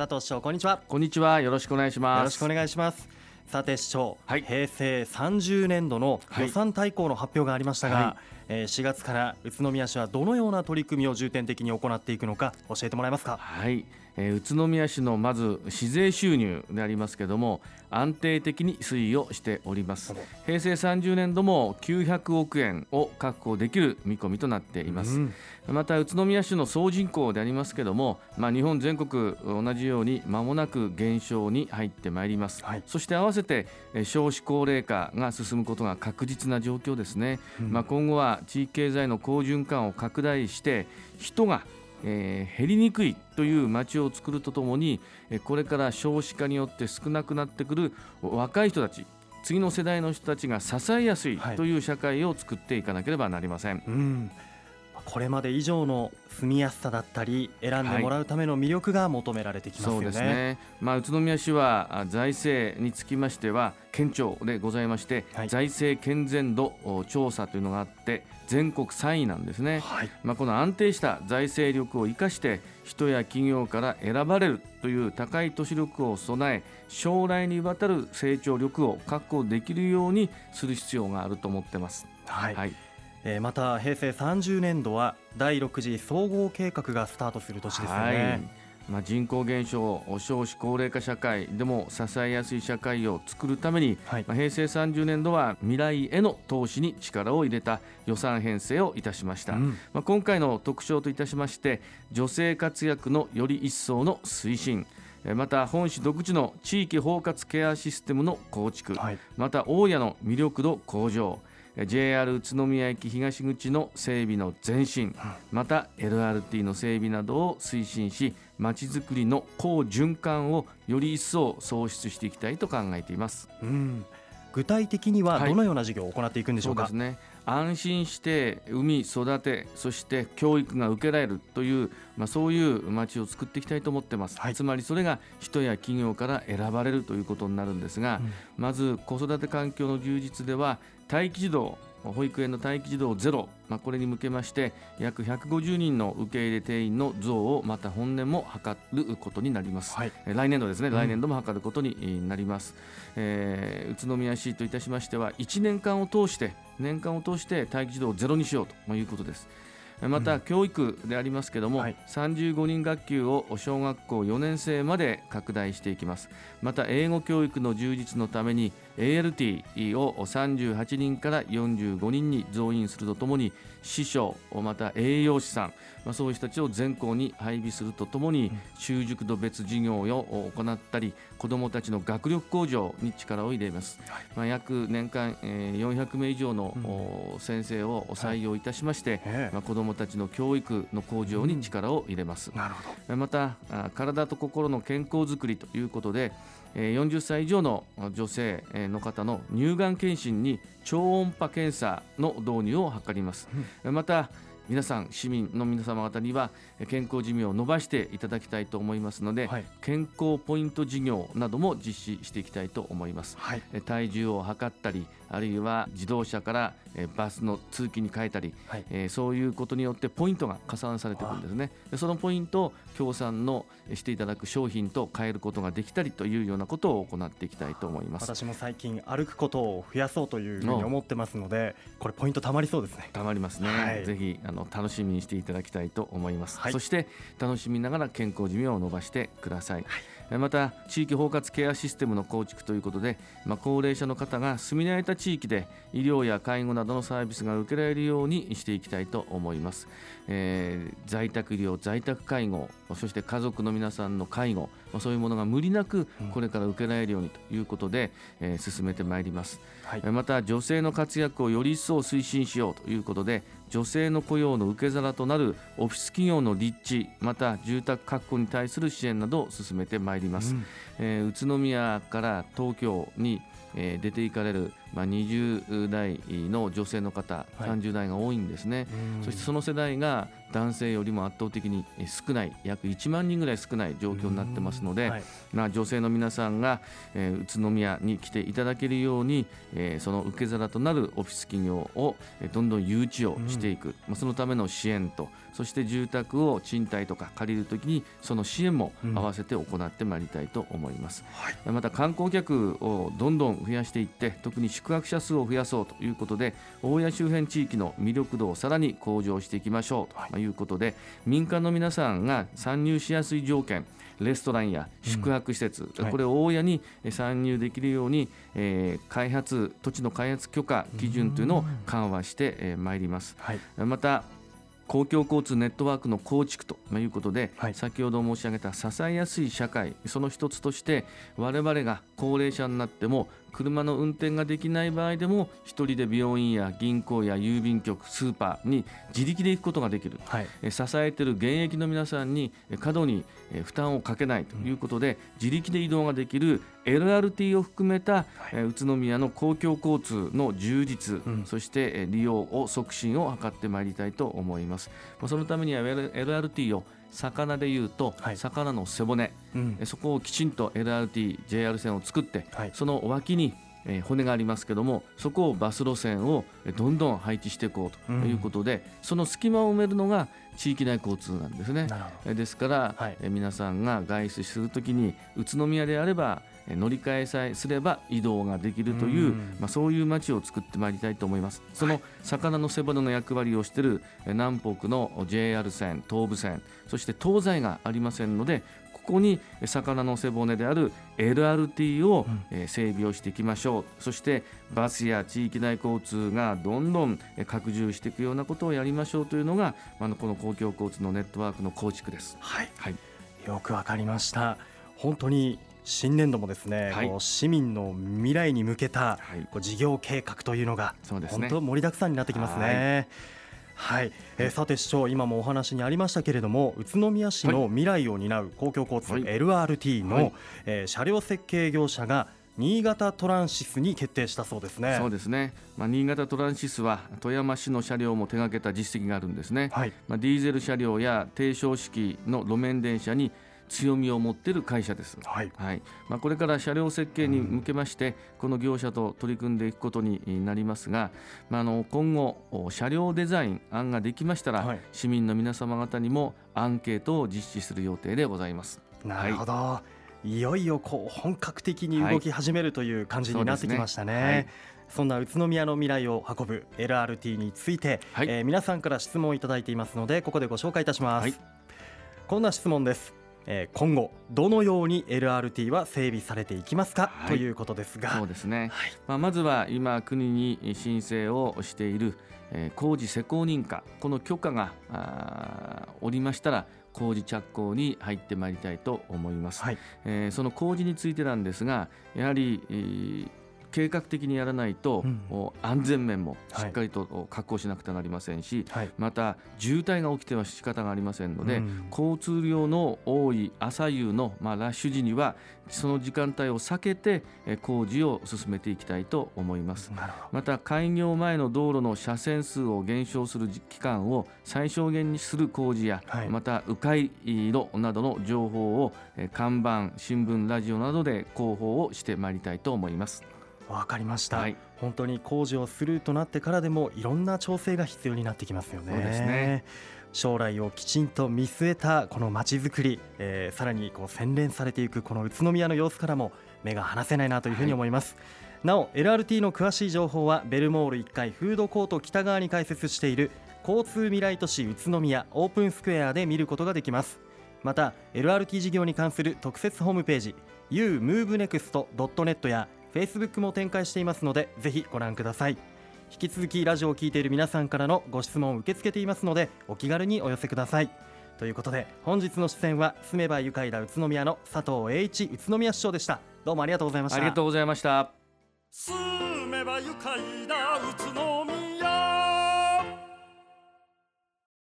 佐藤市長こんにちは。こんにちは。よろしくお願いします。よろしくお願いします。さて市長、はい、平成30年度の予算大綱の発表がありましたが、はい、えー、4月から宇都宮市はどのような取り組みを重点的に行っていくのか教えてもらえますか？はい、えー、宇都宮市のまず市税収入でありますけれども安定的に推移をしております。平成30年度も900億円を確保できる見込みとなっています、うん、また宇都宮市の総人口でありますけれども、まあ、日本全国同じように間もなく減少に入ってまいります、はい、そして合わせて少子高齢化が進むことが確実な状況ですね、うん、まあ、今後は地域経済の好循環を拡大して人がえー、減りにくいという街を作るとともにこれから少子化によって少なくなってくる若い人たち次の世代の人たちが支えやすいという社会を作っていかなければなりません。はい、うんこれまで以上の住みやすさだったり選んでもらうための魅力が求められてきます、ね。はい、そうですね、まあ、宇都宮市は財政につきましては県庁でございまして、はい、財政健全度調査というのがあって全国3位なんですね、はい、まあ、この安定した財政力を生かして人や企業から選ばれるという高い都市力を備え将来にわたる成長力を確保できるようにする必要があると思ってます。はい、また平成30年度は第6次総合計画がスタートする年ですよね。はい。まあ、人口減少、少子高齢化社会でも支えやすい社会を作るために、はい、まあ、平成30年度は未来への投資に力を入れた予算編成をいたしました、うん、まあ、今回の特徴といたしまして女性活躍のより一層の推進。また本市独自の地域包括ケアシステムの構築、はい、また大家の魅力度向上 JR 宇都宮駅東口の整備の前進、また LRT の整備などを推進しまちづくりの好循環をより一層創出していきたいと考えています。うん具体的にはどのような事業を行っていくんでしょうか、はい、そうですね。安心して産み育てそして教育が受けられるという、まあ、そういう街を作っていきたいと思ってます、はい、つまりそれが人や企業から選ばれるということになるんですが、うん、まず子育て環境の充実では待機児童保育園の待機児童ゼロ、まあ、これに向けまして約150人の受け入れ定員の増をまた本年も図ることになります、はい、来年度ですね、うん、来年度も図ることになります、えー、宇都宮市といたしましては1年間を通して年間を通して待機児童をゼロにしようということですまた教育でありますけども、はい、35人学級を小学校4年生まで拡大していきます。また英語教育の充実のために ALT を38人から45人に増員するとともに師匠また栄養士さん、まあ、そういう人たちを全校に配備するとともに、習熟度別授業を行ったり子どもたちの学力向上に力を入れます、はい、まあ、約年間、えー、400名以上の、うん、先生を採用いたしまして、はい、まあ、子どもたちの教育の向上に力を入れます、また体と心の健康づくりということで40歳以上の女性の方の乳がん検診に超音波検査の導入を図ります、うん、また皆さん市民の皆様方には健康寿命を伸ばしていただきたいと思いますので、はい、健康ポイント事業なども実施していきたいと思います、はい、体重を測ったりあるいは自動車からバスの通勤に変えたり、はい、えー、そういうことによってポイントが加算されていくんですね。でそのポイントを協賛のしていただく商品と変えることができたりというようなことを行っていきたいと思います。私も最近歩くことを増やそうというふうに思ってますのでこれポイントたまりそうですね。たまりますね、はい、ぜひあの楽しみにしていただきたいと思います、はい、そして楽しみながら健康寿命を伸ばしてください、はい。また地域包括ケアシステムの構築ということで、まあ、高齢者の方が住み慣れた地域で医療や介護などのサービスが受けられるようにしていきたいと思います、えー、在宅医療在宅介護そして家族の皆さんの介護まあ、そういうものが無理なくこれから受けられるようにということで、うん、えー、進めてまいります、はい、また女性の活躍をより一層推進しようということで女性の雇用の受け皿となるオフィス企業の立地また住宅確保に対する支援などを進めてまいります、うん、えー、宇都宮から東京にえー、出ていかれる、まあ、20代の女性の方、はい、30代が多いんですね、そしてその世代が男性よりも圧倒的に少ない約1万人ぐらい少ない状況になってますので、はい、まあ、女性の皆さんが、えー、宇都宮に来ていただけるように、えー、その受け皿となるオフィス企業をどんどん誘致をしていく、うん、まあ、そのための支援とそして住宅を賃貸とか借りるときにその支援も合わせて行ってまいりたいと思います、うんはい、また観光客をどんどん増やしていって特に宿泊者数を増やそうということで大谷周辺地域の魅力度をさらに向上していきましょうと。いうことで、民間の皆さんが参入しやすい条件レストランや宿泊施設、うん。はい、これを大家に参入できるように、えー、開発土地の開発許可基準というのを緩和してまいります。はい、また公共交通ネットワークの構築ということで、はい、先ほど申し上げた支えやすい社会その一つとして我々が高齢者になっても車の運転ができない場合でも1人で病院や銀行や郵便局スーパーに自力で行くことができる、はい、支えている現役の皆さんに過度に負担をかけないということで、自力で移動ができる LRT を含めた、宇都宮の公共交通の充実、うん、そして利用を促進を図ってまいりたいと思います。そのためには LRT を魚でいうと、はい、魚の背骨、うん、そこをきちんと LRT、JR 線を作って、はい、その脇にえ骨がありますけどもそこをバス路線をどんどん配置していこうということで、うん、その隙間を埋めるのが地域内交通なんですね。ですから、はい、え皆さんが外出するときに宇都宮であれば乗り換えさえすれば移動ができるという、まあ、そういう街を作ってまいりたいと思います。その魚の背骨の役割をしている南北の JR 線東武線そして東西がありませんのでここに魚の背骨である LRT を整備をしていきましょう、そしてバスや地域内交通がどんどん拡充していくようなことをやりましょうというのが、あのこの公共交通のネットワークの構築です。はい、はい、よくわかりました。本当に新年度もですね、はい、こう市民の未来に向けたこう事業計画というのが本当盛りだくさんになってきますね。はい、えー、さて市長今もお話にありましたけれども宇都宮市の未来を担う公共交通、はい、LRT の、はい、えー、車両設計業者が新潟トランシスに決定したそうですね。そうですね。まあ、新潟トランシスは富山市の車両も手掛けた実績があるんですね。はい、まあ、ディーゼル車両や低床式の路面電車に強みを持っている会社です、はい。はい。まあ、これから車両設計に向けまして、この業者と取り組んでいくことになりますが、まあ、あの今後、車両デザイン案ができましたら、はい、市民の皆様方にもアンケートを実施する予定でございます。なるほど、はい、いよいよこう本格的に動き始めるという感じになってきましたね。はい。そんな宇都宮の未来を運ぶ LRT について、はい、えー、皆さんから質問をいただいていますのでここでご紹介いたします、はい、こんな質問ですえー、今後どのように LRT は整備されていきますか、はい、ということですが。そうですね、はい、まあ、まずは今国に申請をしている、えー、工事施工認可この許可がおりましたら工事着工に入ってまいりたいと思います、はい、えー、その工事についてなんですがやはり、えー計画的にやらないと、うん、安全面もしっかりと確保しなくてはなりませんし、はい、また渋滞が起きては仕方がありませんので、うん、交通量の多い朝夕の、まあ、ラッシュ時にはその時間帯を避けて工事を進めていきたいと思います。また開業前の道路の車線数を減少する期間を最小限にする工事や、はい、また迂回路などの情報を看板新聞ラジオなどで広報をしてまいりたいと思います。わかりました、はい、本当に工事をするとなってからでもいろんな調整が必要になってきますよね。そうですね。将来をきちんと見据えたこの街づくり、えー、さらにこう洗練されていくこの宇都宮の様子からも目が離せないなというふうに思います、はい、なお LRT の詳しい情報はベルモール1階フードコート北側に開設している交通未来都市宇都宮オープンスクエアで見ることができます。また LRT 事業に関する特設ホームページ umovenext.net や Facebook も展開していますのでぜひご覧ください。引き続きラジオを聴いている皆さんからのご質問を受け付けていますのでお気軽にお寄せください。ということで本日の出演は住めば愉快だ宇都宮の佐藤栄一宇都宮市長でした。どうもありがとうございました。ありがとうございました。住めば愉快だ宇都宮